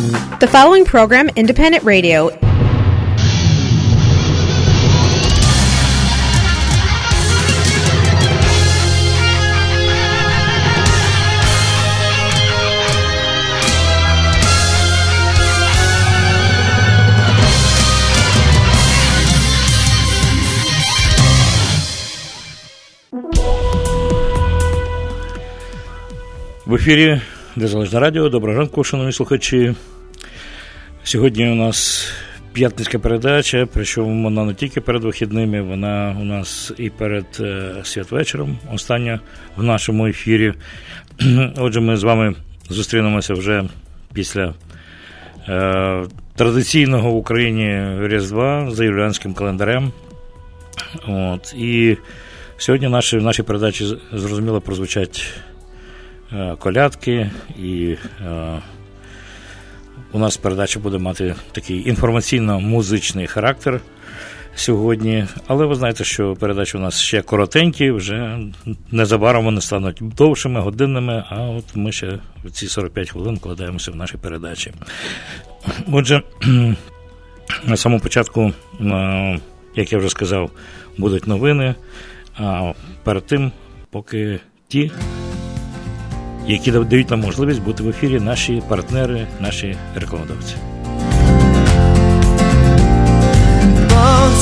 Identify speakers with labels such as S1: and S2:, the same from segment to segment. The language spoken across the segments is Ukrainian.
S1: The following program, Independent Radio,
S2: В ефірі Незалежне Радіо. Доброго ранку, шановні слухачі. Сьогодні у нас п'ятницька передача, причому вона не тільки перед вихідними, вона у нас і перед е, святвечором, остання в нашому ефірі. Отже, ми з вами зустрінемося вже після е, традиційного в Україні Різдва за юліанським календарем. От, І сьогодні наші, в нашій передачі зрозуміло прозвучать. Е, колядки, і е, у нас передача буде мати такий інформаційно-музичний характер сьогодні. Але ви знаєте, що передачі у нас ще коротенькі, вже незабаром вони стануть довшими, годинними, а от ми ще в ці 45 хвилин вкладаємося в наші передачі. Отже, на самому початку, е, як я вже сказав, будуть новини. А перед тим, поки ті які дають нам можливість бути в ефірі наші партнери, наші рекламодавці.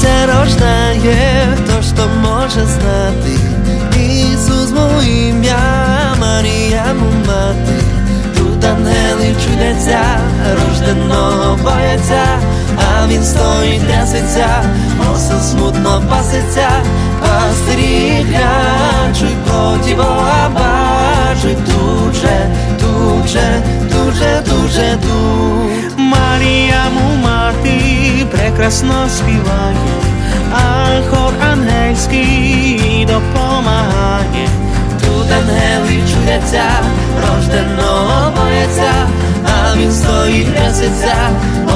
S3: Це рождає, хто ж то може знати. Ісус мов ім'я, Марія мати. Тут ангели чудяться, рожденого бояться, а він стоїть, трясеться, осел смутно паситься, пастирі клячуть проти Бога бачить тут же, тут же, дуже, дуже тут.
S4: Марія му мати прекрасно співає, а хор ангельський допомагає.
S3: Тут ангели чудяться, рожденого бояться, а він стоїть трясеться,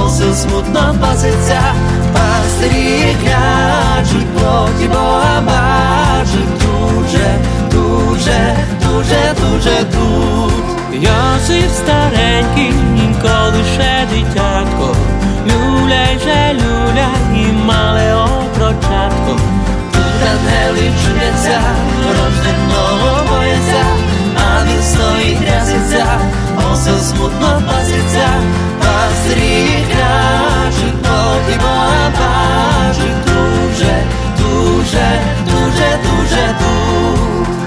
S3: осел смутно паситься, пастирі клячуть проти Бога тут же, дуже, дуже тут.
S4: Йосип старенький, інколи ще дитятко, люляй же люляй і мале отрочатко.
S3: Тут ангели чудяться, рожденого бояться, а він стоїть трясеться, осел смутно паситься, пастирі клячуть проти Бога бачить дуже, дуже, дуже, дуже тут.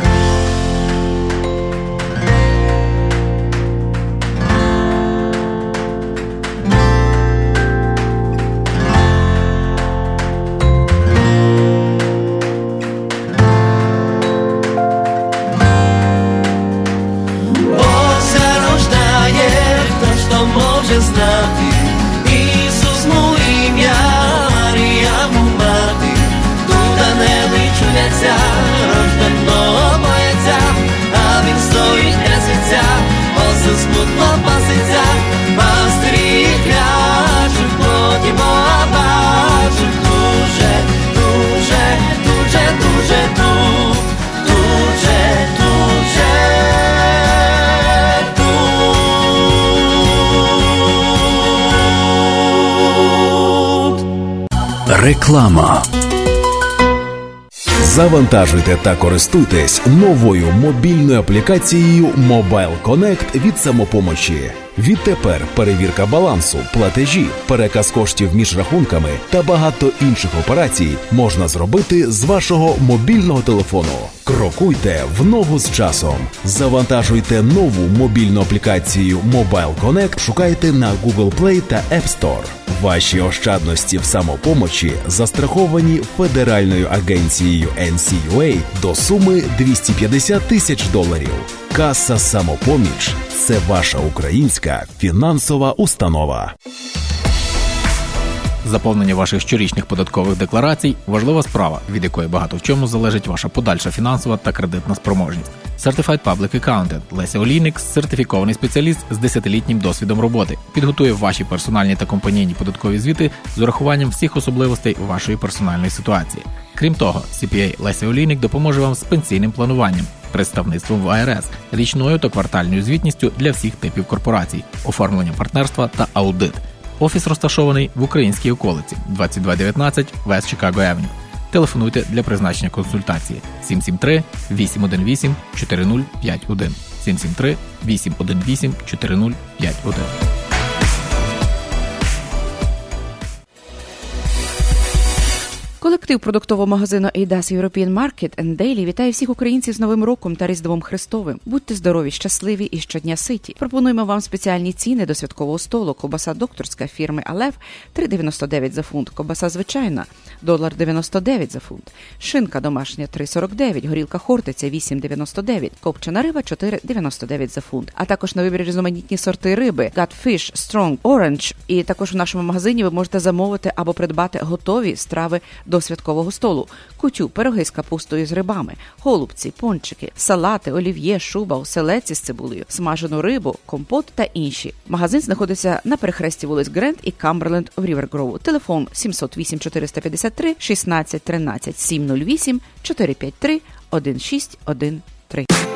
S5: Реклама. Завантажуйте та користуйтесь новою мобільною аплікацією Mobile Connect від самопомочі. Відтепер перевірка балансу, платежі, переказ коштів між рахунками та багато інших операцій можна зробити з вашого мобільного телефону. Крокуйте в ногу з часом. Завантажуйте нову мобільну аплікацію Mobile Connect. Шукайте на Google Play та App Store. Ваші ощадності в самопомочі застраховані Федеральною агенцією NCUA до суми 250 тисяч доларів. Каса самопоміч це ваша українська фінансова установа.
S6: Заповнення ваших щорічних податкових декларацій важлива справа, від якої багато в чому залежить ваша подальша фінансова та кредитна спроможність. Certified Public Accountant Леся Олійник – сертифікований спеціаліст з 10-літнім досвідом роботи. Підготує ваші персональні та компанійні податкові звіти з урахуванням всіх особливостей вашої персональної ситуації. Крім того, CPA Леся Олійник допоможе вам з пенсійним плануванням. представництвом в АРС, річною та квартальною звітністю для всіх типів корпорацій, оформленням партнерства та аудит. Офіс розташований в українській околиці 2219 Вест Чикаго Евеню. Телефонуйте для призначення консультації 773 818 4051 773 818 4051.
S7: Колектив продуктового магазину Eidas European Market and Daily вітає всіх українців з Новим роком та Різдвом Христовим. Будьте здорові, щасливі і щодня ситі. Пропонуємо вам спеціальні ціни до святкового столу. Кобаса докторська фірми Алев 3,99 за фунт. Кобаса звичайна долар 99 за фунт. Шинка домашня 3,49, горілка хортиця 8,99, копчена риба 4,99 за фунт. А також на вибір різноманітні сорти риби Gutfish, Strong, Orange. І також в нашому магазині ви можете замовити або придбати готові страви до святкового столу: кутю, пироги з капустою з рибами, голубці, пончики, салати, олів'є, шуба, оселеці з цибулею, смажену рибу, компот та інші. Магазин знаходиться на перехресті вулиць Гренд і Камберленд в Рівергроу. Телефон 708 453 16 13 708 453 1613.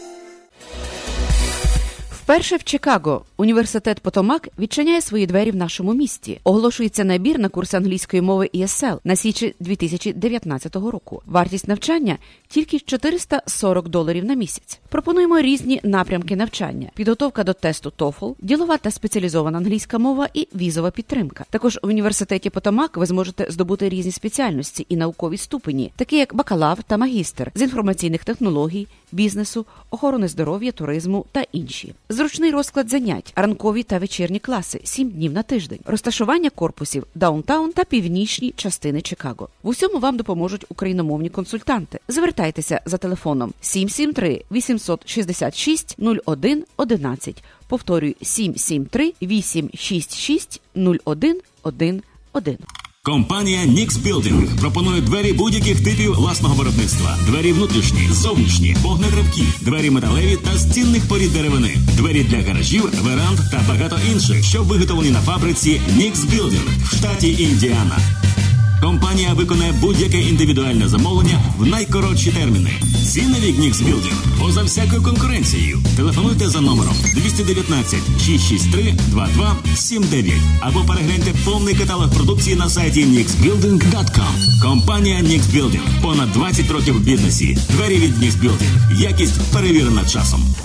S7: Вперше в Чикаго університет Потомак відчиняє свої двері в нашому місті. Оголошується набір на курси англійської мови ESL на січень 2019 року. Вартість навчання тільки 440 доларів на місяць. Пропонуємо різні напрямки навчання: підготовка до тесту TOEFL, ділова та спеціалізована англійська мова і візова підтримка. Також в університеті Потомак ви зможете здобути різні спеціальності і наукові ступені, такі як бакалавр та магістр з інформаційних технологій, бізнесу, охорони здоров'я, туризму та інші. Зручний розклад занять, ранкові та вечірні класи, 7 днів на тиждень, розташування корпусів, downtown та північні частини Чикаго. В усьому вам допоможуть україномовні консультанти. Звертайтеся за телефоном 773 866 01 11. Повторюю 773 866 01 11.
S8: Компанія Nix Building пропонує двері будь-яких типів власного виробництва: двері внутрішні, зовнішні, вогнетривкі, двері металеві та стінних порід деревини, двері для гаражів, веранд та багато інших, що виготовлені на фабриці Nix Building в штаті Індіана. Компанія виконає будь-яке індивідуальне замовлення в найкоротші терміни. Ціни від Nix поза всякою конкуренцією. Телефонуйте за номером 219 663 2279 або перегляньте повний каталог продукції на сайті nixbuilding.com. Компанія Nix Понад 20 років в бізнесі. Двері від Nix Якість перевірена часом.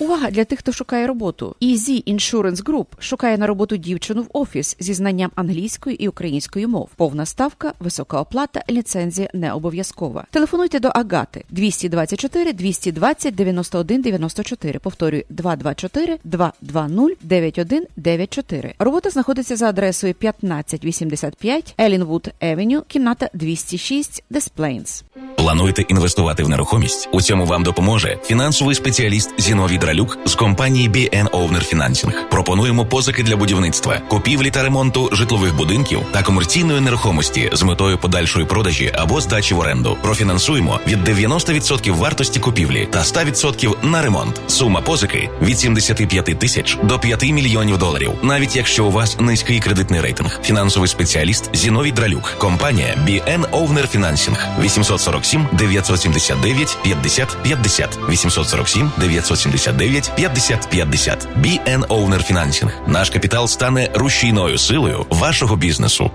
S7: Увага для тих, хто шукає роботу. Easy Insurance Group шукає на роботу дівчину в офіс зі знанням англійської і української мов. Повна ставка, висока оплата, ліцензія не обов'язкова. Телефонуйте до Агати 224 220 91 94. Повторюю 224 220 9194. Робота знаходиться за адресою 1585 Елінвуд Евеню, кімната 206 Des Plains.
S9: Плануєте інвестувати в нерухомість? У цьому вам допоможе фінансовий спеціаліст Зіновій Дралюк з компанії BN Owner Financing. Пропонуємо позики для будівництва, купівлі та ремонту житлових будинків та комерційної нерухомості з метою подальшої продажі або здачі в оренду. Профінансуємо від 90% вартості купівлі та 100% на ремонт. Сума позики від 75 тисяч до 5 мільйонів доларів, навіть якщо у вас низький кредитний рейтинг. Фінансовий спеціаліст Зіновій Дралюк, компанія BN Owner Financing 847 979 50 50 847 979 50 50 BN Owner Financing. Наш капітал стане рушійною силою вашого бізнесу.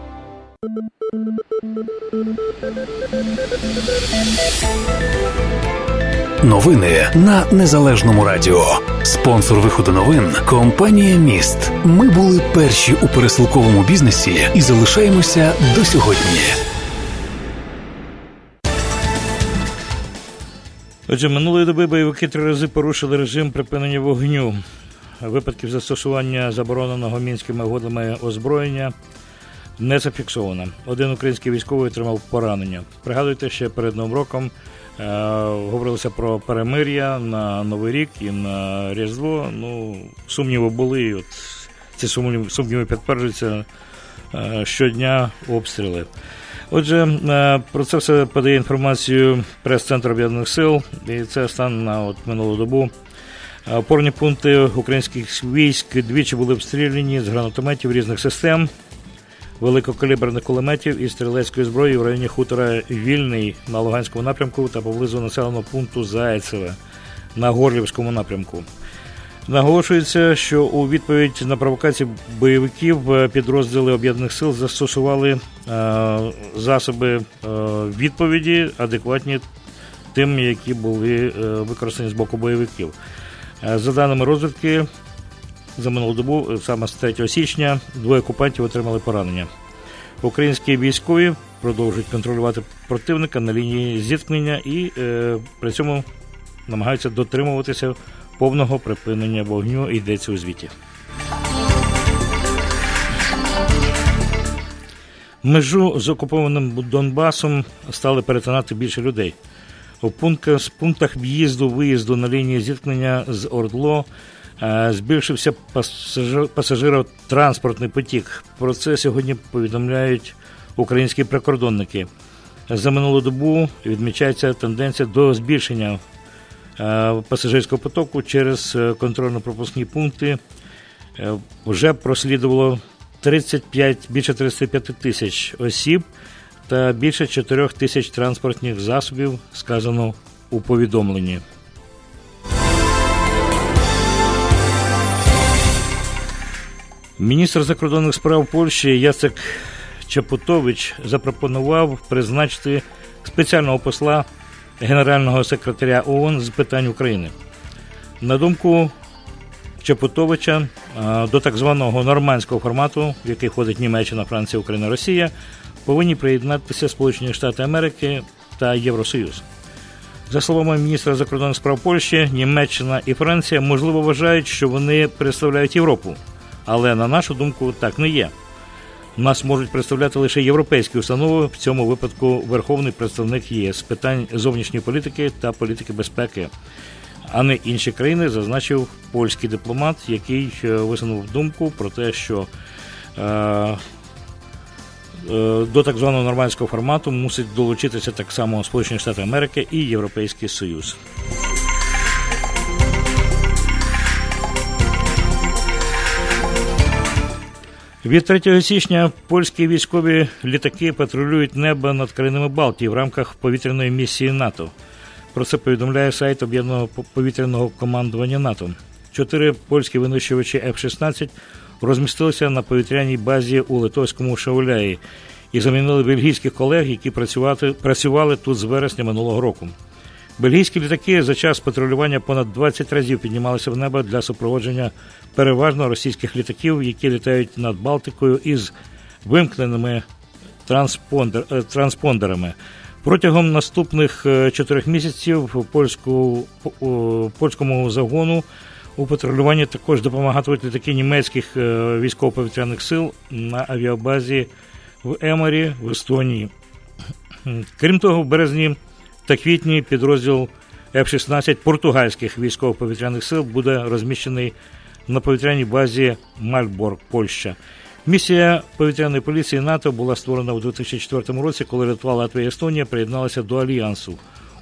S10: Новини на незалежному радіо. Спонсор виходу новин компанія Міст. Ми були перші у пересилковому бізнесі і залишаємося до сьогодні.
S2: Отже, минулої доби бойовики три рази порушили режим припинення вогню. Випадків застосування забороненого мінськими угодами озброєння не зафіксовано. Один український військовий отримав поранення. Пригадуйте, ще перед новим роком е, говорилося про перемир'я на Новий рік і на Різдво. Ну, сумніви були. і От ці сумніви, підтверджуються е, щодня обстріли. Отже, е, про це все подає інформацію прес-центр Об'єднаних Сил, і це стан на от минулу добу. Е, Опорні пункти українських військ двічі були обстріляні з гранатометів різних систем, великокаліберних кулеметів і стрілецької зброї в районі хутора Вільний на Луганському напрямку та поблизу населеного пункту Зайцеве на Горлівському напрямку. Наголошується, що у відповідь на провокації бойовиків е, підрозділи об'єднаних сил застосували засоби е, відповіді, адекватні тим, які були е, використані з боку бойовиків. Е, За даними розвідки, за минулу добу, е, саме з 3 січня, двоє окупантів отримали поранення. Українські військові продовжують контролювати противника на лінії зіткнення і е, при цьому намагаються дотримуватися повного припинення вогню, йдеться у звіті. Межу з окупованим Донбасом стали перетинати більше людей. У пунктах, пунктах в'їзду виїзду на лінії зіткнення з Ордло е, збільшився пасажир, пасажиротранспортний потік. Про це сьогодні повідомляють українські прикордонники. За минулу добу відмічається тенденція до збільшення е, пасажирського потоку через е, контрольно-пропускні пункти. Вже прослідувало 35, більше 35 тисяч осіб та більше 4 тисяч транспортних засобів, сказано у повідомленні. Міністр закордонних справ Польщі Яцек Чапутович запропонував призначити спеціального посла генерального секретаря ООН з питань України. На думку Чапутовича, а, до так званого нормандського формату, в який входить Німеччина, Франція, Україна, Росія, повинні приєднатися Сполучені Штати Америки та Євросоюз. За словами міністра закордонних справ Польщі, Німеччина і Франція можливо вважають, що вони представляють Європу, але на нашу думку так не є. Нас можуть представляти лише європейські установи, в цьому випадку Верховний представник ЄС з питань зовнішньої політики та політики безпеки, а не інші країни, зазначив польський дипломат, який е, висунув думку про те, що е, е, до так званого нормандського формату мусить долучитися так само Сполучені Штати Америки і Європейський Союз. Від 3 січня польські військові літаки патрулюють небо над країнами Балтії в рамках повітряної місії НАТО. Про це повідомляє сайт об'єднаного повітряного командування НАТО. Чотири польські винищувачі F-16 розмістилися на повітряній базі у Литовському Шауляї і замінили бельгійських колег, які працювати, працювали тут з вересня минулого року. Бельгійські літаки за час патрулювання понад 20 разів піднімалися в небо для супроводження переважно російських літаків, які літають над Балтикою із вимкненими е, транспондерами. Протягом наступних е, чотирьох місяців польську, польському загону у патрулюванні також допомагатимуть літаки німецьких е, військово-повітряних сил на авіабазі в Еморі в Естонії. Крім того, в березні та квітні підрозділ F-16 португальських військово-повітряних сил буде розміщений на повітряній базі Мальборг, Польща. Місія повітряної поліції НАТО була створена у 2004 році, коли Литва, Латвія і Естонія приєдналися до альянсу.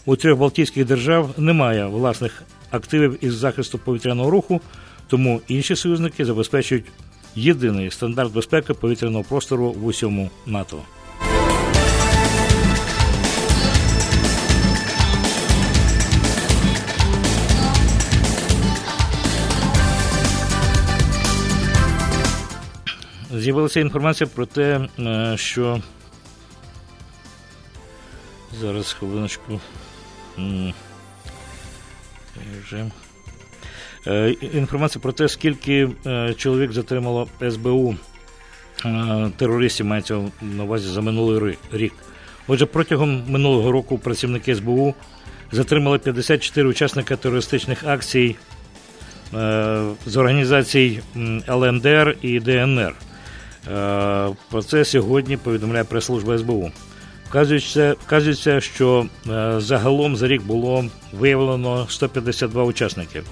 S2: У трьох Балтійських держав немає власних активів із захисту повітряного руху, тому інші союзники забезпечують єдиний стандарт безпеки повітряного простору в усьому НАТО. З'явилася інформація про те, е, що зараз хвилиночку. Е, Інформація про те, скільки е, чоловік затримало СБУ терористів, мається на увазі за минулий рік. Отже, протягом минулого року працівники СБУ затримали 54 учасника терористичних акцій з організацій ЛНДР і ДНР. Е, про це сьогодні повідомляє прес-служба СБУ. Вказується, вказується, що е, загалом за рік було виявлено 152 учасники.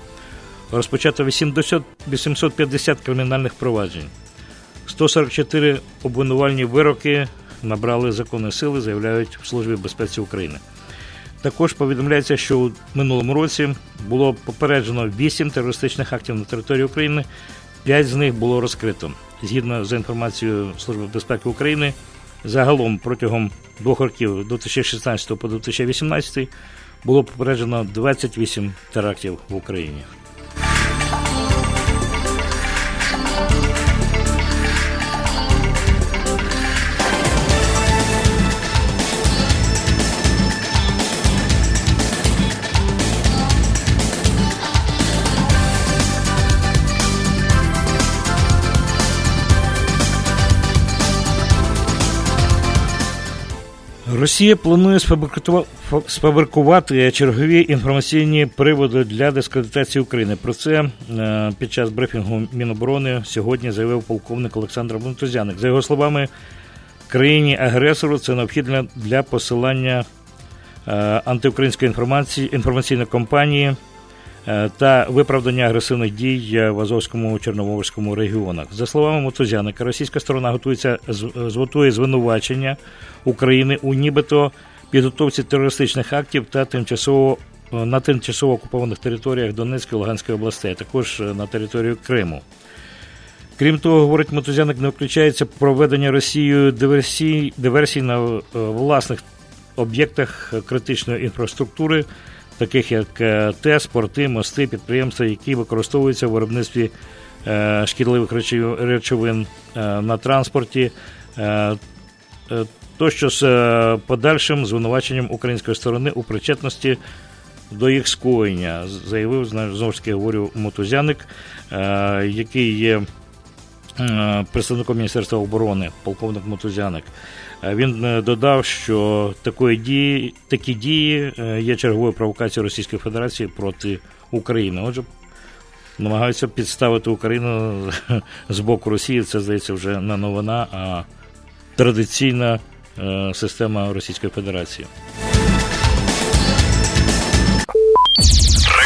S2: Розпочато 80, 850 кримінальних проваджень. 144 обвинувальні вироки набрали законної сили, заявляють в Службі безпеці України. Також повідомляється, що у минулому році було попереджено 8 терористичних актів на території України, 5 з них було розкрито. Згідно з інформацією Служби безпеки України, загалом протягом двох років 2016 по 2018 було попереджено 28 терактів в Україні. Росія планує сфабрикувати чергові інформаційні приводи для дискредитації України. Про це е, під час брифінгу Міноборони сьогодні заявив полковник Олександр Бунтузяник. За його словами, країні агресору це необхідно для посилання е, антиукраїнської інформації інформаційної кампанії та виправдання агресивних дій в Азовському Чорноморському регіонах. За словами Мотузяника, російська сторона готується зготує звинувачення України у нібито підготовці терористичних актів та тимчасово на тимчасово окупованих територіях Донецької та Луганської областей, а також на територію Криму. Крім того, говорить Мотузяник, не включається проведення Росією диверсій, диверсій на е, власних об'єктах критичної інфраструктури таких як е, ТЕС, порти, мости, підприємства, які використовуються в виробництві е, шкідливих речовин е, на транспорті, тощо з подальшим звинуваченням української сторони у причетності до їх скоєння, заявив знову ж таки говорю Мотузяник, який є представником Міністерства оборони, полковник Мотузяник. Він е, додав, що такої дії, такі дії е, є черговою провокацією Російської Федерації проти України. Отже, намагаються підставити Україну з боку Росії. Це здається вже не новина, а традиційна е, система Російської Федерації.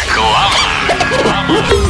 S9: Реклама.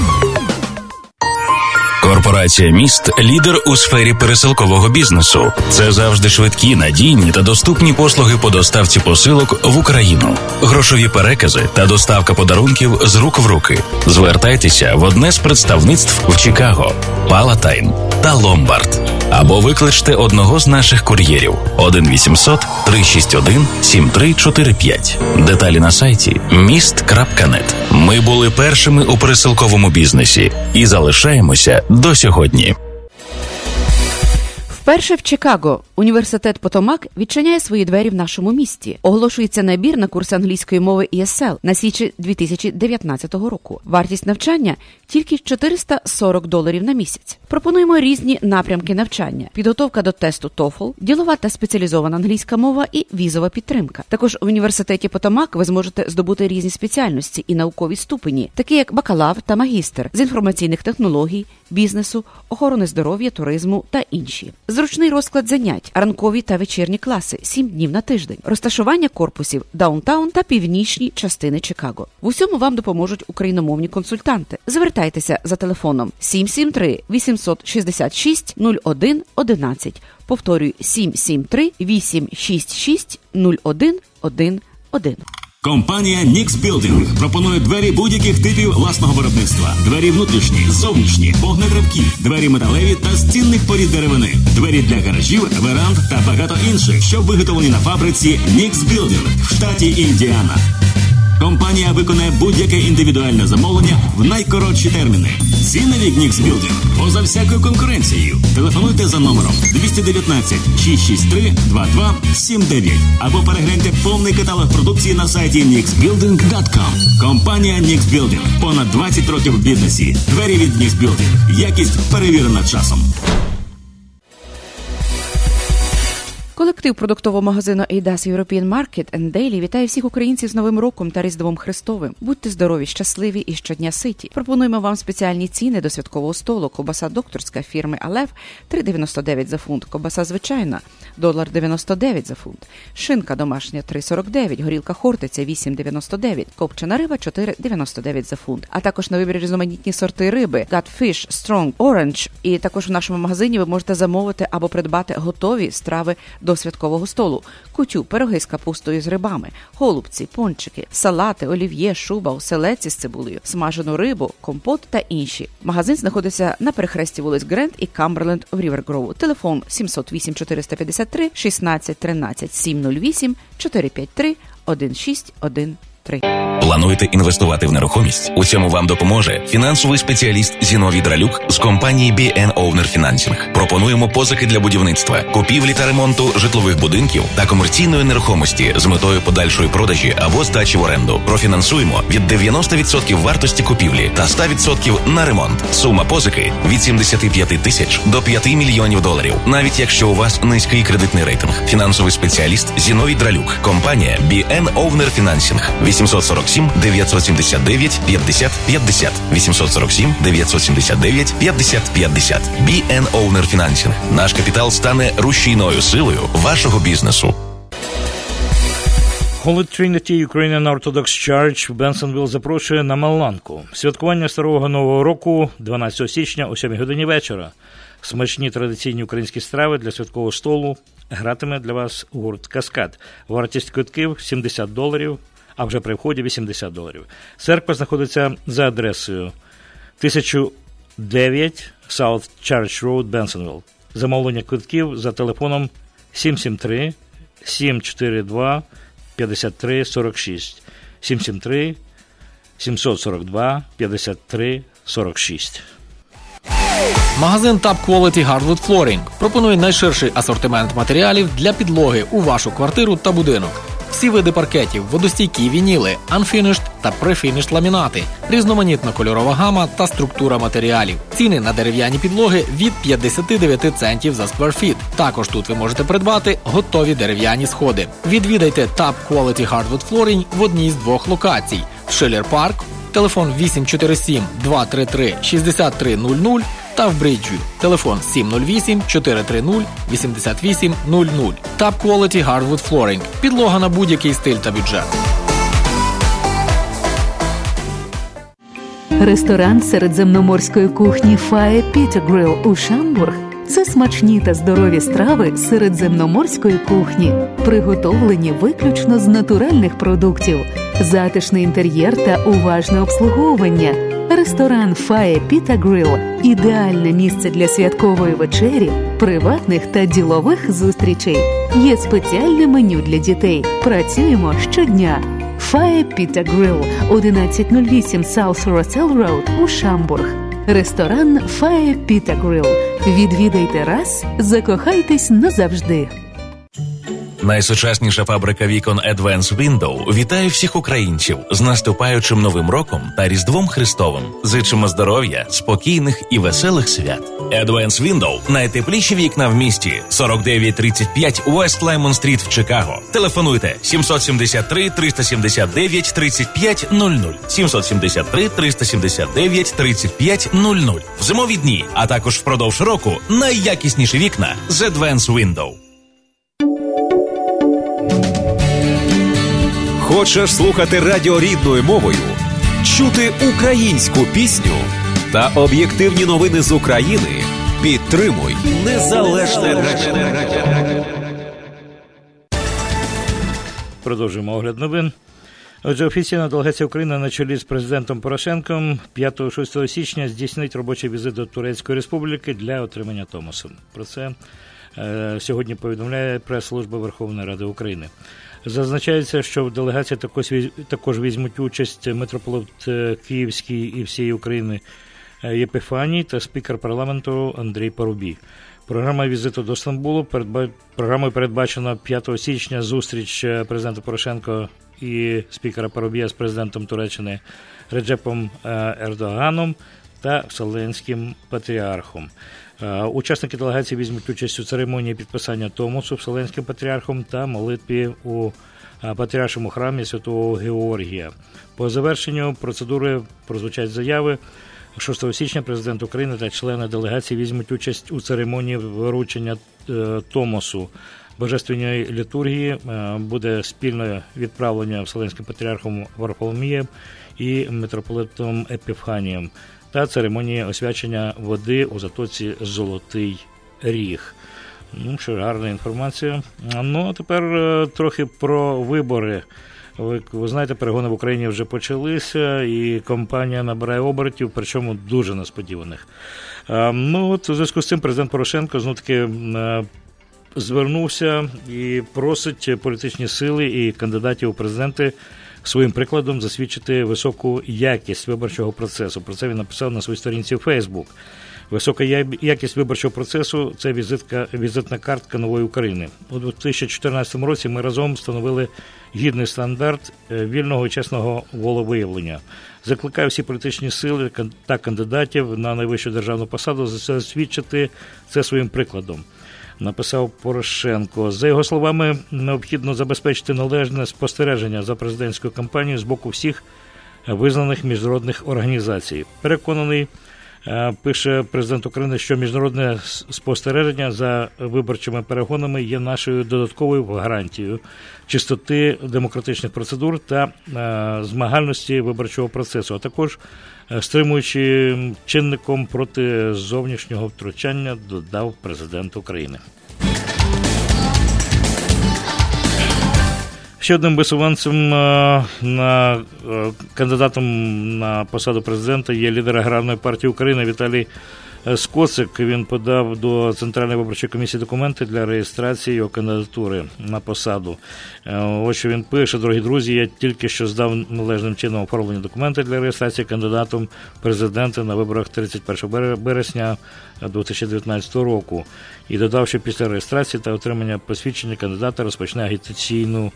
S9: Корпорація міст лідер у сфері пересилкового бізнесу. Це завжди швидкі, надійні та доступні послуги по доставці посилок в Україну, грошові перекази та доставка подарунків з рук в руки. Звертайтеся в одне з представництв в Чикаго, Палатайн та Ломбард. Або викличте одного з наших кур'єрів 1 800 361 7345. Деталі на сайті міст.нет. Ми були першими у пересилковому бізнесі і залишаємося до сьогодні.
S7: Вперше в Чикаго університет Потомак відчиняє свої двері в нашому місті. Оголошується набір на курс англійської мови ESL на січі 2019 року. Вартість навчання тільки 440 доларів на місяць. Пропонуємо різні напрямки навчання: підготовка до тесту TOEFL, ділова та спеціалізована англійська мова і візова підтримка. Також в університеті Потомак ви зможете здобути різні спеціальності і наукові ступені, такі як бакалавр та магістр з інформаційних технологій, бізнесу, охорони здоров'я, туризму та інші. Зручний розклад занять, ранкові та вечірні класи, сім днів на тиждень, розташування корпусів, downtown та північні частини Чикаго. В усьому вам допоможуть україномовні консультанти. Звертайтеся за телефоном 773 866 01 11. Повторюю 773 866 01 11.
S8: Компанія Nix Building пропонує двері будь-яких типів власного виробництва: двері внутрішні, зовнішні, вогнетривкі, двері металеві та стінних порід деревини, двері для гаражів, веранд та багато інших, що виготовлені на фабриці Nix Building в штаті Індіана. Компанія виконає будь-яке індивідуальне замовлення в найкоротші терміни. Ціни від Нікс Білдинг поза всякою конкуренцією. Телефонуйте за номером 219 663 2279 або перегляньте повний каталог продукції на сайті nixbuilding.com. Компанія Nix Building. Понад 20 років в бізнесі. Двері від Nix Building. Якість перевірена часом.
S7: Колектив продуктового магазину Eidas European Market and Daily вітає всіх українців з Новим роком та Різдвом Христовим. Будьте здорові, щасливі і щодня ситі. Пропонуємо вам спеціальні ціни до святкового столу. Кобаса докторська фірми Алев 3,99 за фунт. Кобаса звичайна долар 99 за фунт. Шинка домашня 3,49, горілка хортиця 8,99, копчена риба 4,99 за фунт. А також на вибір різноманітні сорти риби Gutfish, Strong, Orange. І також в нашому магазині ви можете замовити або придбати готові страви до святкового столу: кутю, пироги з капустою з рибами, голубці, пончики, салати, олів'є, шуба, оселеці з цибулею, смажену рибу, компот та інші. Магазин знаходиться на перехресті вулиць Грент і Камберленд в Рівергрову. Телефон 708 453 16 13 708 453 1613.
S9: Плануєте інвестувати в нерухомість? У цьому вам допоможе фінансовий спеціаліст Зіновій Дралюк з компанії BN Owner Financing. Пропонуємо позики для будівництва, купівлі та ремонту житлових будинків та комерційної нерухомості з метою подальшої продажі або здачі в оренду. Профінансуємо від 90% вартості купівлі та 100% на ремонт. Сума позики від 75 тисяч до 5 мільйонів доларів, навіть якщо у вас низький кредитний рейтинг. Фінансовий спеціаліст Зіновій Дралюк, компанія BN Owner Financing. 847 979 50 50 847 979 50 50 BN Owner Financing. Наш капітал стане рушійною силою вашого бізнесу.
S2: Holy Trinity Ukrainian Orthodox Church в Бенсонвілл запрошує на Маланку. Святкування старого нового року 12 січня о 7 годині вечора. Смачні традиційні українські страви для святкового столу. Гратиме для вас гурт Каскад. Вартість квитків 70 доларів, а вже при вході 80 доларів. Церква знаходиться за адресою 1009 South Church Road, Бенсонвілл. Замовлення квитків за телефоном 773 742 53 46 773 742 53 46.
S6: Магазин Tab Quality Hardwood Flooring пропонує найширший асортимент матеріалів для підлоги у вашу квартиру та будинок. Всі види паркетів, водостійкі вініли, unfinished та prefinished ламінати, різноманітна кольорова гама та структура матеріалів. Ціни на дерев'яні підлоги від 59 центів за скверфіт. Також тут ви можете придбати готові дерев'яні сходи. Відвідайте Tab Quality Hardwood Flooring в одній з двох локацій: Schiller Park, телефон 847 233 6300 та в Бриджві. Телефон 708 430 8800. Tab Quality Hardwood Flooring. Підлога на будь-який стиль та бюджет.
S11: Ресторан середземноморської кухні Фає Пітергрил у Шамбург це смачні та здорові страви середземноморської кухні, приготовлені виключно з натуральних продуктів, затишний інтер'єр та уважне обслуговування. Ресторан Фає Піта Грил ідеальне місце для святкової вечері, приватних та ділових зустрічей. Є спеціальне меню для дітей. Працюємо щодня. Фає Піта Грил 1108 South Russell Road у Шамбург. Ресторан Фає Піта Грил. Відвідайте раз, закохайтесь назавжди.
S9: Найсучасніша фабрика вікон Advance Window вітає всіх українців з наступаючим новим роком та Різдвом Христовим. Зичимо здоров'я, спокійних і веселих свят. Advance Window – найтепліші вікна в місті. 4935 West Lemon Street в Чикаго. Телефонуйте 773 379 35 00 773 379 35 00 в зимові дні, а також впродовж року найякісніші вікна з Advance Window.
S10: Хочеш слухати радіо рідною мовою, чути українську пісню та об'єктивні новини з України? Підтримуй незалежне радіо.
S2: Продовжуємо огляд новин. Отже, офіційна делегація України на чолі з президентом Порошенком 5-6 січня здійснить робочий візит до Турецької Республіки для отримання Томосу. Про це е, сьогодні повідомляє прес-служба Верховної Ради України. Зазначається, що в делегації також, також візьмуть участь митрополит е, Київський і всієї України е, Єпифаній та спікер парламенту Андрій Парубій. Програма візиту до Стамбулу передба... програмою передбачено 5 січня зустріч е, президента Порошенко і спікера Парубія з президентом Туреччини Реджепом Ердоганом та Вселенським патріархом. Учасники делегації візьмуть участь у церемонії підписання Томосу Вселенським патріархом та молитві у патріаршому храмі Святого Георгія. По завершенню процедури прозвучать заяви. 6 січня президент України та члени делегації візьмуть участь у церемонії виручення е, Томосу. Божественної літургії е, буде спільне відправлення Вселенським патріархом Варфоломієм і митрополитом Епіфанієм та церемонія освячення води у затоці Золотий Ріг. Ну, що гарна інформація. Ну, а тепер е, трохи про вибори. Ви, ви знаєте, перегони в Україні вже почалися, і компанія набирає обертів, причому дуже несподіваних. Е, ну, от у зв'язку з цим президент Порошенко знов таки е, звернувся і просить політичні сили і кандидатів у президенти своїм прикладом засвідчити високу якість виборчого процесу. Про це він написав на своїй сторінці у Фейсбук. Висока якість виборчого процесу це візитка, візитна картка нової України. У 2014 році ми разом встановили гідний стандарт е, вільного і чесного волевиявлення. Закликаю всі політичні сили та кандидатів на найвищу державну посаду засвідчити це своїм прикладом написав Порошенко. За його словами, необхідно забезпечити належне спостереження за президентською кампанією з боку всіх визнаних міжнародних організацій. Переконаний. Е, пише президент України, що міжнародне спостереження за виборчими перегонами є нашою додатковою гарантією чистоти демократичних процедур та е, змагальності виборчого процесу, а також е, стримуючи чинником проти зовнішнього втручання, додав президент України. Ще одним висуванцем на кандидатом на посаду президента є лідер аграрної партії України Віталій Скоцик. Він подав до Центральної виборчої комісії документи для реєстрації його кандидатури на посаду. Ось що він пише, дорогі друзі. Я тільки що здав належним чином оформлені документи для реєстрації кандидатом президента на виборах 31 березня 2019 року. І додав, що після реєстрації та отримання посвідчення кандидата розпочне агітаційну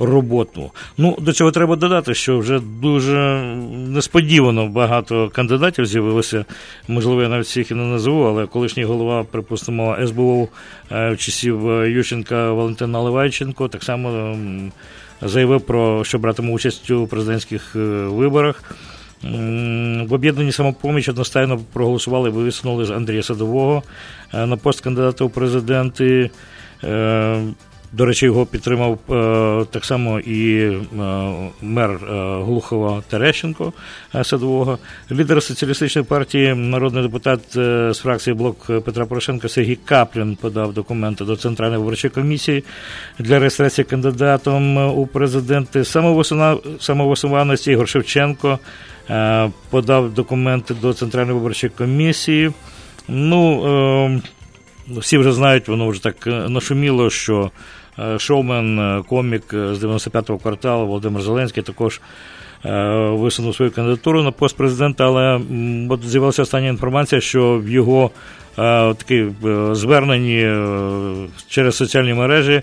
S2: роботу. Ну, до цього треба додати, що вже дуже несподівано багато кандидатів з'явилося. Можливо, я навіть всіх і не назву, але колишній голова, припустимо, СБУ е, в часів Ющенка Валентина Наливайченко так само заявив про що братиме участь у президентських е, виборах. В об'єднанні самопоміч одностайно проголосували і висунули Андрія Садового е, на пост кандидата у президенти. До речі, його підтримав е, так само і е, мер е, Глухова Терещенко е, Садового, лідер соціалістичної партії, народний депутат е, з фракції блок Петра Порошенка Сергій Каплін подав документи до Центральної виборчої комісії для реєстрації кандидатом у президенти самовисуваності Ігор Шевченко е, подав документи до Центральної виборчої комісії. Ну, е, всі вже знають, воно вже так нашуміло, що. Е, шоумен, е, комік з 95-го кварталу Володимир Зеленський також е, висунув свою кандидатуру на пост президента, але от з'явилася остання інформація, що в його такі зверненні через соціальні мережі.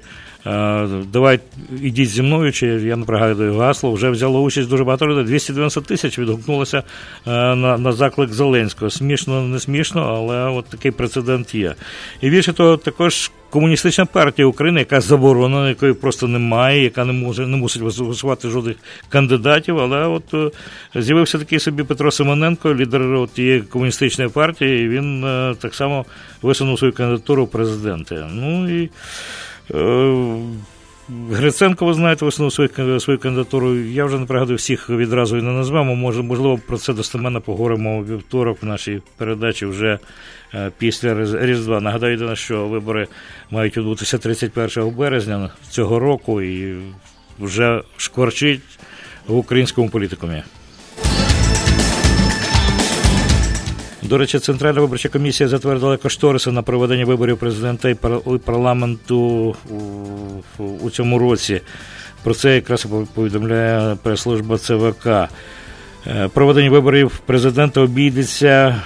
S2: Давай ідіть зі мною, чи я не пригадую гасло, вже взяло участь дуже багато людей. 290 тисяч відгукнулося на на заклик Зеленського. Смішно, не смішно, але от такий прецедент є. І більше того, також Комуністична партія України, яка заборонена, якої просто немає, яка не може не мусить висувати жодних кандидатів. Але от е, з'явився такий собі Петро Симоненко, лідер тієї комуністичної партії, і він е, так само висунув свою кандидатуру в президенти. Ну і е, Гриценко, ви знаєте, висунув свою свою кандидатуру. Я вже не пригадую всіх відразу і не назвемо. Може, можливо, про це достеменно поговоримо у вівторок в нашій передачі вже е, після Різдва. Нагадаю, єдине, що вибори мають відбутися 31 березня цього року і вже шкварчить в українському політикумі. До речі, Центральна виборча комісія затвердила кошториси на проведення виборів президента і парламенту у, цьому році. Про це якраз повідомляє прес-служба ЦВК. Е, проведення виборів президента обійдеться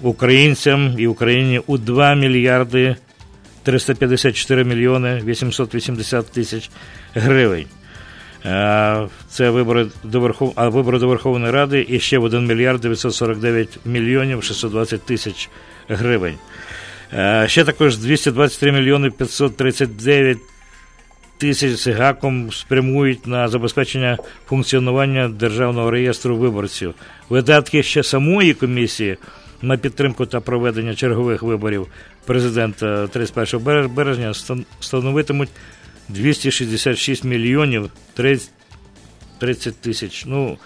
S2: українцям і Україні у 2 мільярди 354 мільйони 880 тисяч гривень. Е, це вибори до Верхов... а вибори до Верховної Ради і ще в 1 мільярд 949 мільйонів 620 тисяч гривень. Е, Ще також 223 мільйони 539 тисяч з гаком спрямують на забезпечення функціонування Державного реєстру виборців. Видатки ще самої комісії на підтримку та проведення чергових виборів президента 31 береж- березня стан- становитимуть 266 мільйонів 30 30 тисяч. Ну,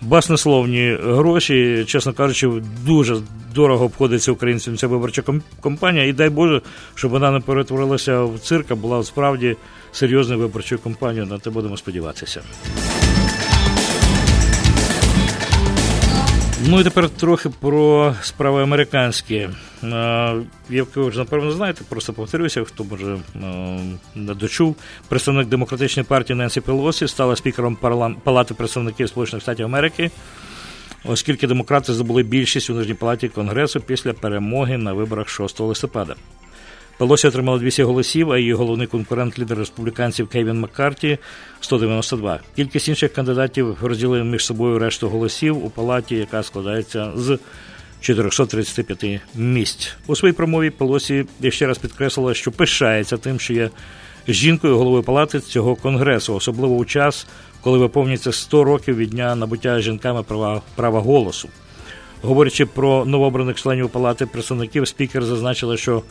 S2: баснословні гроші, чесно кажучи, дуже дорого обходиться українцям ця виборча ком- кампанія. І дай Боже, щоб вона не перетворилася в цирк, а була справді серйозною виборчою кампанією. На те будемо сподіватися. Ну і тепер трохи про справи американські. Е, Як ви вже напевно знаєте, просто повторюся, хто може е, не дочув. Представник демократичної партії Ненсі Пелосі стала спікером Палати представників Сполучених Штатів Америки, оскільки демократи здобули більшість у нижній палаті Конгресу після перемоги на виборах 6 листопада. Пелосі отримала 200 голосів, а її головний конкурент лідер республіканців Кевін Маккарті 192. Кількість інших кандидатів розділили між собою решту голосів у палаті, яка складається з 435 місць. У своїй промові Пелосі ще раз підкреслила, що пишається тим, що є жінкою головою палати цього конгресу, особливо у час, коли виповнюється 100 років від дня набуття жінками права, права голосу. Говорячи про новообраних членів палати представників, спікер зазначила, що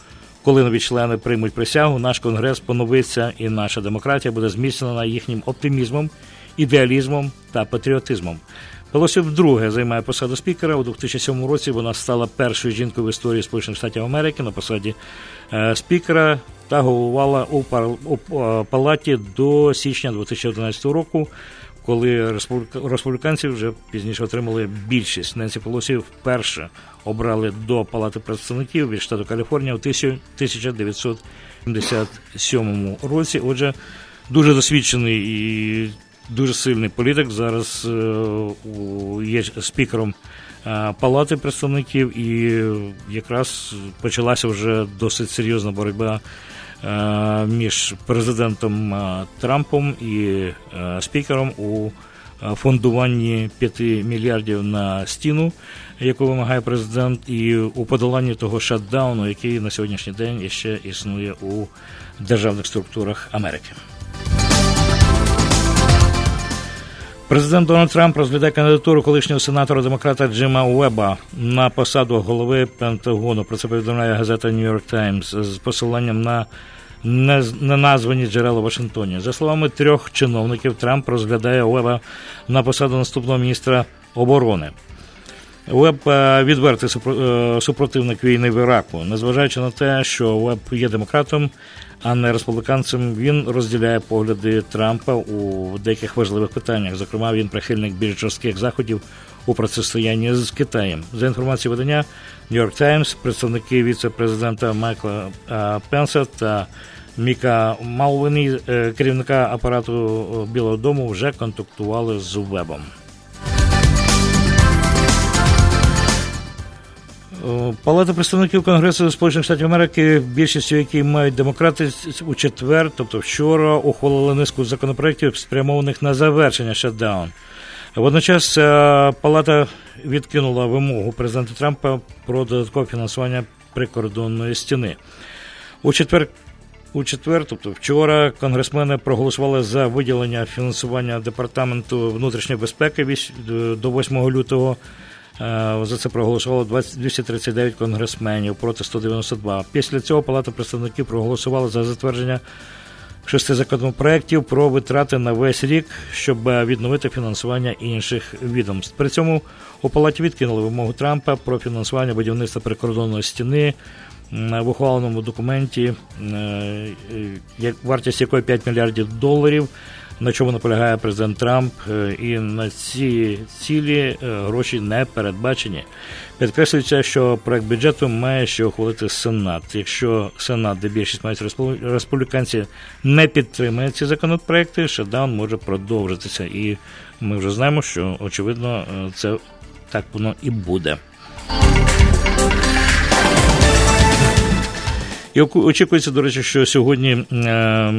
S2: коли нові члени приймуть присягу, наш конгрес поновиться і наша демократія буде зміцнена їхнім оптимізмом, ідеалізмом та патріотизмом. Пелосі вдруге займає посаду спікера. У 2007 році вона стала першою жінкою в історії Сполучених Штатів Америки на посаді е, спікера та головувала у, е, палаті до січня 2011 року, коли республіка- республіканці вже пізніше отримали більшість. Ненсі Пелосі вперше обрали до Палати представників від штату Каліфорнія у 1977 році. Отже, дуже досвідчений і дуже сильний політик. Зараз е, є спікером е, Палати представників, і якраз почалася вже досить серйозна боротьба е, між президентом Трампом і спікером у фондуванні 5 мільярдів на стіну, яку вимагає президент, і у подоланні того шатдауну, який на сьогоднішній день ще існує у державних структурах Америки. Президент Дональд Трамп розглядає кандидатуру колишнього сенатора демократа Джима Уеба на посаду голови Пентагону. Про це повідомляє газета Нью-Йорк Таймс з посиланням на неназвані джерела Вашингтоні. За словами трьох чиновників, Трамп розглядає Уеба на посаду наступного міністра оборони. Уеб е, відвертий е, супротивник війни в Іраку. Незважаючи на те, що Уеб є демократом, а не республіканцем, він розділяє погляди Трампа у деяких важливих питаннях. Зокрема, він прихильник більш жорстких заходів у протистоянні з Китаєм. За інформацією видання New York Times, представники віце-президента Майкла е, Пенса та Міка Малвіні, е, керівника апарату Білого Дому, вже контактували з Вебом. Палата представників Конгресу Сполучених Штатів Америки, більшістю які мають демократи у четвер, тобто вчора, ухвалили низку законопроєктів, спрямованих на завершення шатдаун. Водночас е, палата відкинула вимогу президента Трампа про додаткове фінансування прикордонної стіни. У четвер, у четвер, тобто вчора, конгресмени проголосували за виділення фінансування департаменту внутрішньої безпеки до 8 лютого. Е, За це проголосувало 20 239 конгресменів проти 192. Після цього Палата представників проголосувала за затвердження шести законопроєктів про витрати на весь рік, щоб відновити фінансування інших відомств. При цьому у палаті відкинули вимогу Трампа про фінансування будівництва прикордонної стіни. В ухваленому документі, е, е, як- вартість якої 5 мільярдів доларів, на чому наполягає президент Трамп, е, і на ці цілі е, гроші не передбачені. Підкреслюється, що проект бюджету має ще ухвалити Сенат. Якщо Сенат, де більшість мають респу- республіканці, не підтримує ці законопроекти, шатдаун може продовжитися. І ми вже знаємо, що очевидно е, це так воно і буде. І очікується, до речі, що сьогодні е,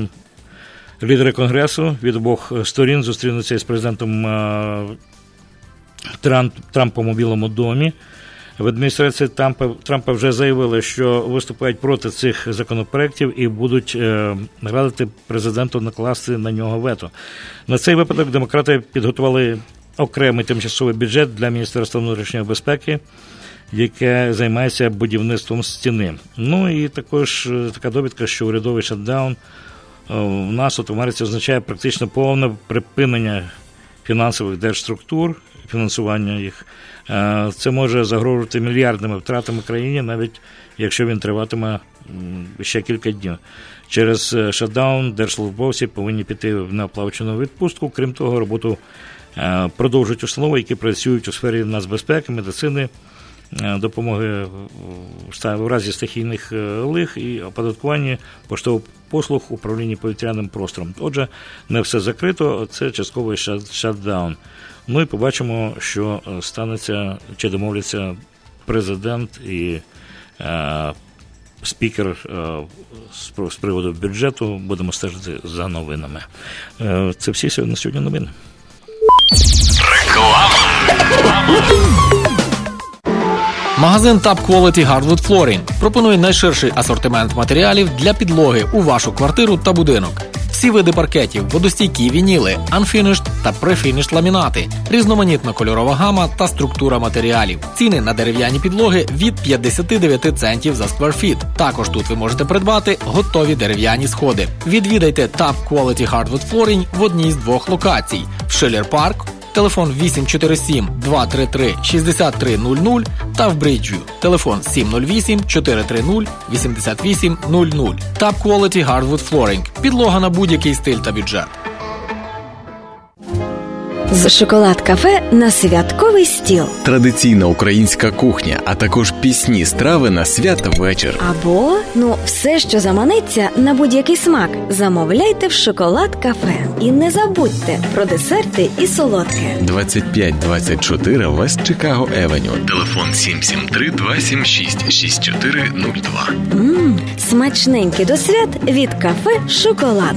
S2: лідери Конгресу від обох сторін зустрінуться із президентом е, Трампом у Білому домі. В адміністрації Трампа, Трампа вже заявили, що виступають проти цих законопроєктів і будуть е, радити президенту накласти на нього вето. На цей випадок демократи підготували окремий тимчасовий бюджет для Міністерства внутрішньої безпеки. Яке займається будівництвом стіни. Ну і також е, така довідка, що урядовий шатдаун в е, нас от в Америці означає практично повне припинення фінансових держструктур, фінансування їх. Е, це може загрожувати мільярдними втратами країні, навіть якщо він триватиме ще кілька днів. Через е, шатдаун держслужбовці повинні піти в неоплачену відпустку. Крім того, роботу продовжують установи, які працюють у сфері нацбезпеки, медицини. Допомоги в разі стихійних лих і оподаткування поштових послуг управління повітряним простором. Отже, не все закрито, це частковий шатдаун. І побачимо, що е, станеться чи домовляться президент і е, спікер е, з приводу бюджету. Будемо стежити за новинами. Е, це всі на сьогодні новини.
S6: Реклама. Магазин Top Quality Hardwood Flooring пропонує найширший асортимент матеріалів для підлоги у вашу квартиру та будинок. Всі види паркетів, водостійкі вініли, unfinished та prefinished ламінати, різноманітна кольорова гама та структура матеріалів. Ціни на дерев'яні підлоги від 59 центів за скварфіт. Також тут ви можете придбати готові дерев'яні сходи. Відвідайте Top Quality Hardwood Flooring в одній з двох локацій: в Шелер Парк телефон 847 233 6300 та в Бриджю телефон 708 430 8800. Top Quality Hardwood Flooring. Підлога на будь-який стиль та бюджет.
S12: З шоколад кафе на святковий стіл.
S13: Традиційна українська кухня, а також пісні страви на святвечір.
S12: Або ну все, що заманеться на будь-який смак. Замовляйте в шоколад кафе. І не забудьте про десерти і солодке.
S13: 2524 Вест Чикаго Евеню. Телефон 773 276 6402.
S12: Мм, смачненький до свят від кафе Шоколад.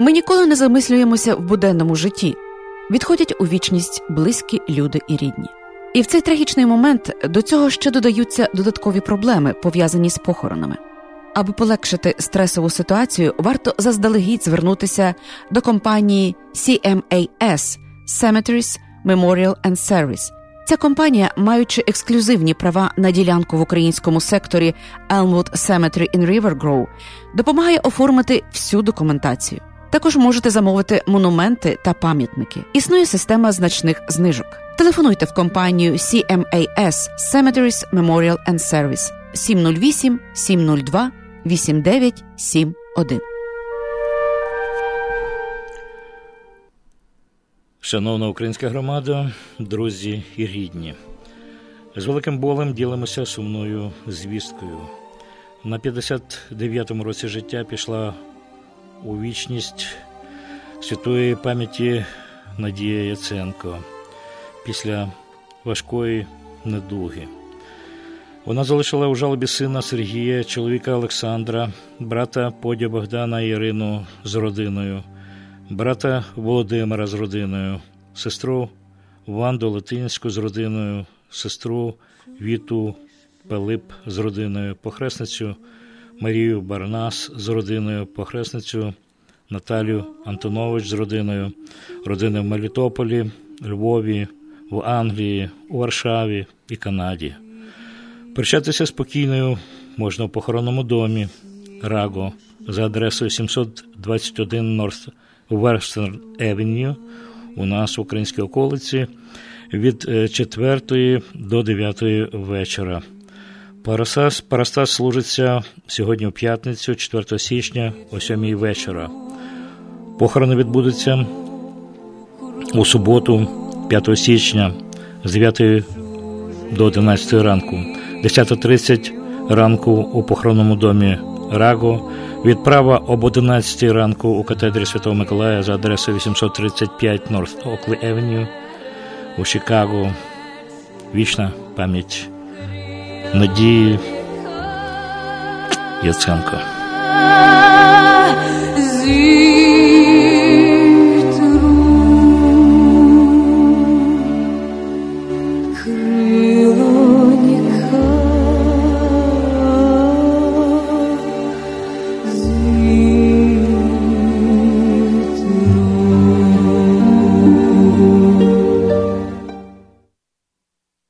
S7: Ми ніколи не замислюємося в буденному житті. Відходять у вічність близькі люди і рідні. І в цей трагічний момент до цього ще додаються додаткові проблеми, пов'язані з похоронами. Аби полегшити стресову ситуацію, варто заздалегідь звернутися до компанії CMAS Cemeteries Memorial and Service, Ця компанія, маючи ексклюзивні права на ділянку в українському секторі Elmwood Cemetery in River Grove, допомагає оформити всю документацію. Також можете замовити монументи та пам'ятники. Існує система значних знижок. Телефонуйте в компанію CMAS Cemeteries Memorial and Service 708 702 8971.
S2: Шановна українська громада, друзі і рідні, з великим болем ділимося сумною звісткою. На 59-му році життя пішла у вічність святої пам'яті Надія Яценко після важкої недуги. Вона залишила у жалобі сина Сергія, чоловіка Олександра, брата Подя Богдана і Ірину з родиною брата Володимира з родиною, сестру Ванду Латинську з родиною, сестру Віту Пилип з родиною, похресницю Марію Барнас з родиною, похресницю Наталію Антонович з родиною, родини в Мелітополі, Львові, в Англії, у Варшаві і Канаді. Прощатися спокійною можна в похоронному домі Раго за адресою 721 North Western Avenue у нас в українській околиці від 4 до 9 вечора. Парастас, Парастас служиться сьогодні в п'ятницю, 4 січня, о 7 вечора. Похорони відбудуться у суботу, 5 січня, з 9 до 11 ранку, 10.30 ранку у похоронному домі Раго, відправа об 11 ранку у катедрі Святого Миколая за адресою 835 North Oakley Avenue у Чикаго. Вічна пам'ять Надії Яценко.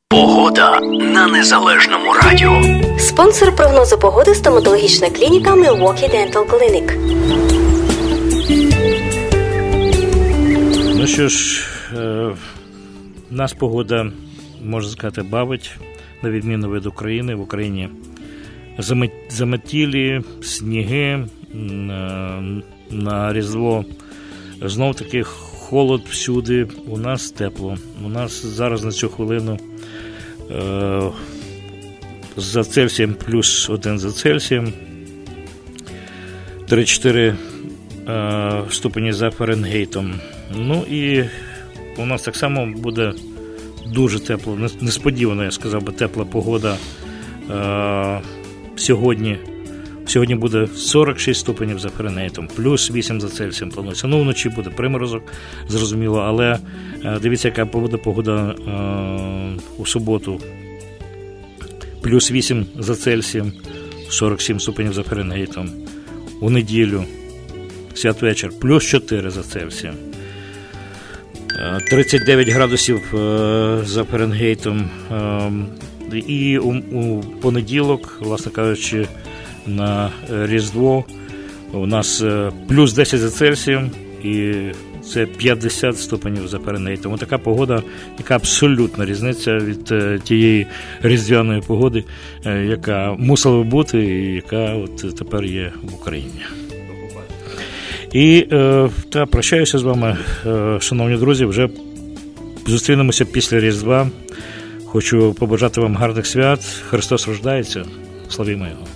S14: Погода на незалежному радіо.
S12: Спонсор прогнозу погоди стоматологічна клініка Milwaukee Dental Clinic.
S2: Ну що ж, е, нас погода, можна сказати, бавить, на відміну від України. В Україні заметілі, сніги е, на Різдво. Знов таки холод всюди. У нас тепло. У нас зараз на цю хвилину за Цельсієм плюс 1 за Цельсієм. 3-4 е, ступені за Фаренгейтом. Ну і у нас так само буде дуже тепло, несподівано, я сказав би, тепла погода. Е, сьогодні. Сьогодні буде 46 ступенів за Фаренгейтом, плюс 8 за Цельсієм планується. Ну, вночі буде приморозок, зрозуміло, але е, дивіться, яка буде погода е, у суботу. Плюс 8 за Цельсієм, 47 ступенів за Фаренгейтом. У неділю, святвечір, плюс 4 за Цельсієм. Е, 39 градусів е, за Фаренгейтом. Е, І у понеділок, власне кажучи, на Різдво у нас е, плюс 10 за Цельсієм і це 50 ступенів за Фаренгейтом. Ось така погода, яка абсолютна різниця від е, тієї різдвяної погоди, е, яка мусила бути і яка от тепер є в Україні. І та прощаюся з вами, шановні друзі. Вже зустрінемося після Різдва. Хочу побажати вам гарних свят. Христос рождається. Славімо Його.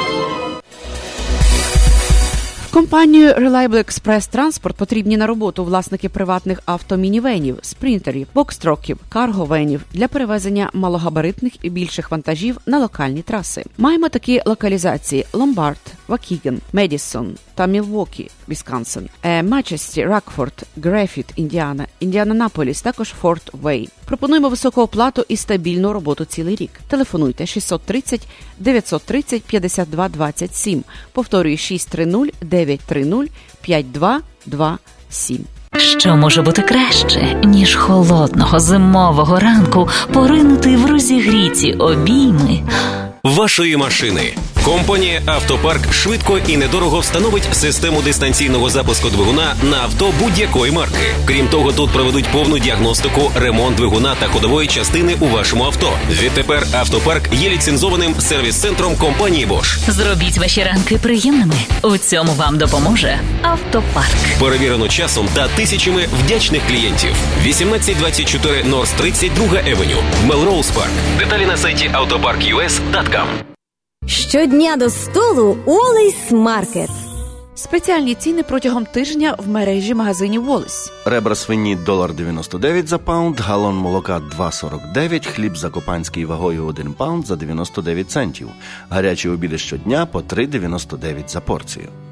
S7: Компанію Reliable Express Transport потрібні на роботу власники приватних автомінівенів, спринтерів, бокстраків, карговенів для перевезення малогабаритних і більших вантажів на локальні траси. Маємо такі локалізації: Ломбард, Вакіген, Медісон та Мілвокі, Вісконсин, е, Манстер, Ракфорд, Гріфіт, Індіана, Індіанаполіс, також Форт Вейн. Пропонуємо високу оплату і стабільну роботу цілий рік. Телефонуйте 630 930 52 27. Повторюю 630 930 5227.
S15: Що може бути краще, ніж холодного зимового ранку поринути в розігріті обійми
S16: вашої машини. Компанія Автопарк швидко і недорого встановить систему дистанційного запуску двигуна на авто будь-якої марки. Крім того, тут проведуть повну діагностику, ремонт двигуна та ходової частини у вашому авто. Відтепер автопарк є ліцензованим сервіс-центром компанії Bosch.
S15: Зробіть ваші ранки приємними. У цьому вам допоможе автопарк.
S16: Перевірено часом та тисячами вдячних клієнтів. 1824 North 32 Avenue, Melrose Park. Деталі на сайті autopark.us.com.
S12: Щодня до столу Wally's Market.
S7: Спеціальні ціни протягом тижня в мережі магазинів Wally's.
S17: Ребра свині долар 99 за pound, галон молока 2,49, хліб закопанський вагою 1 pound за 99 центів. Гарячі обіди щодня по 3,99 за порцію.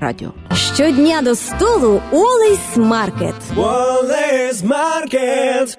S7: радіо.
S12: Щодня до столу Wally's Market.
S3: Wally's Market.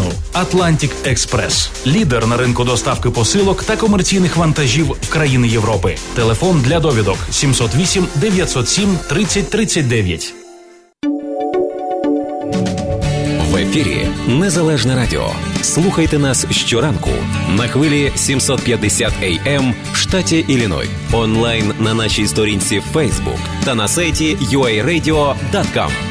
S10: Atlantic Express. лідер на ринку доставки посилок та комерційних вантажів в країни Європи. Телефон для довідок 708 907 30 39.
S16: В ефірі Незалежне Радіо. Слухайте нас щоранку на хвилі 750 AM в штаті Ілліной. Онлайн на нашій сторінці Facebook та на сайті uaradio.com.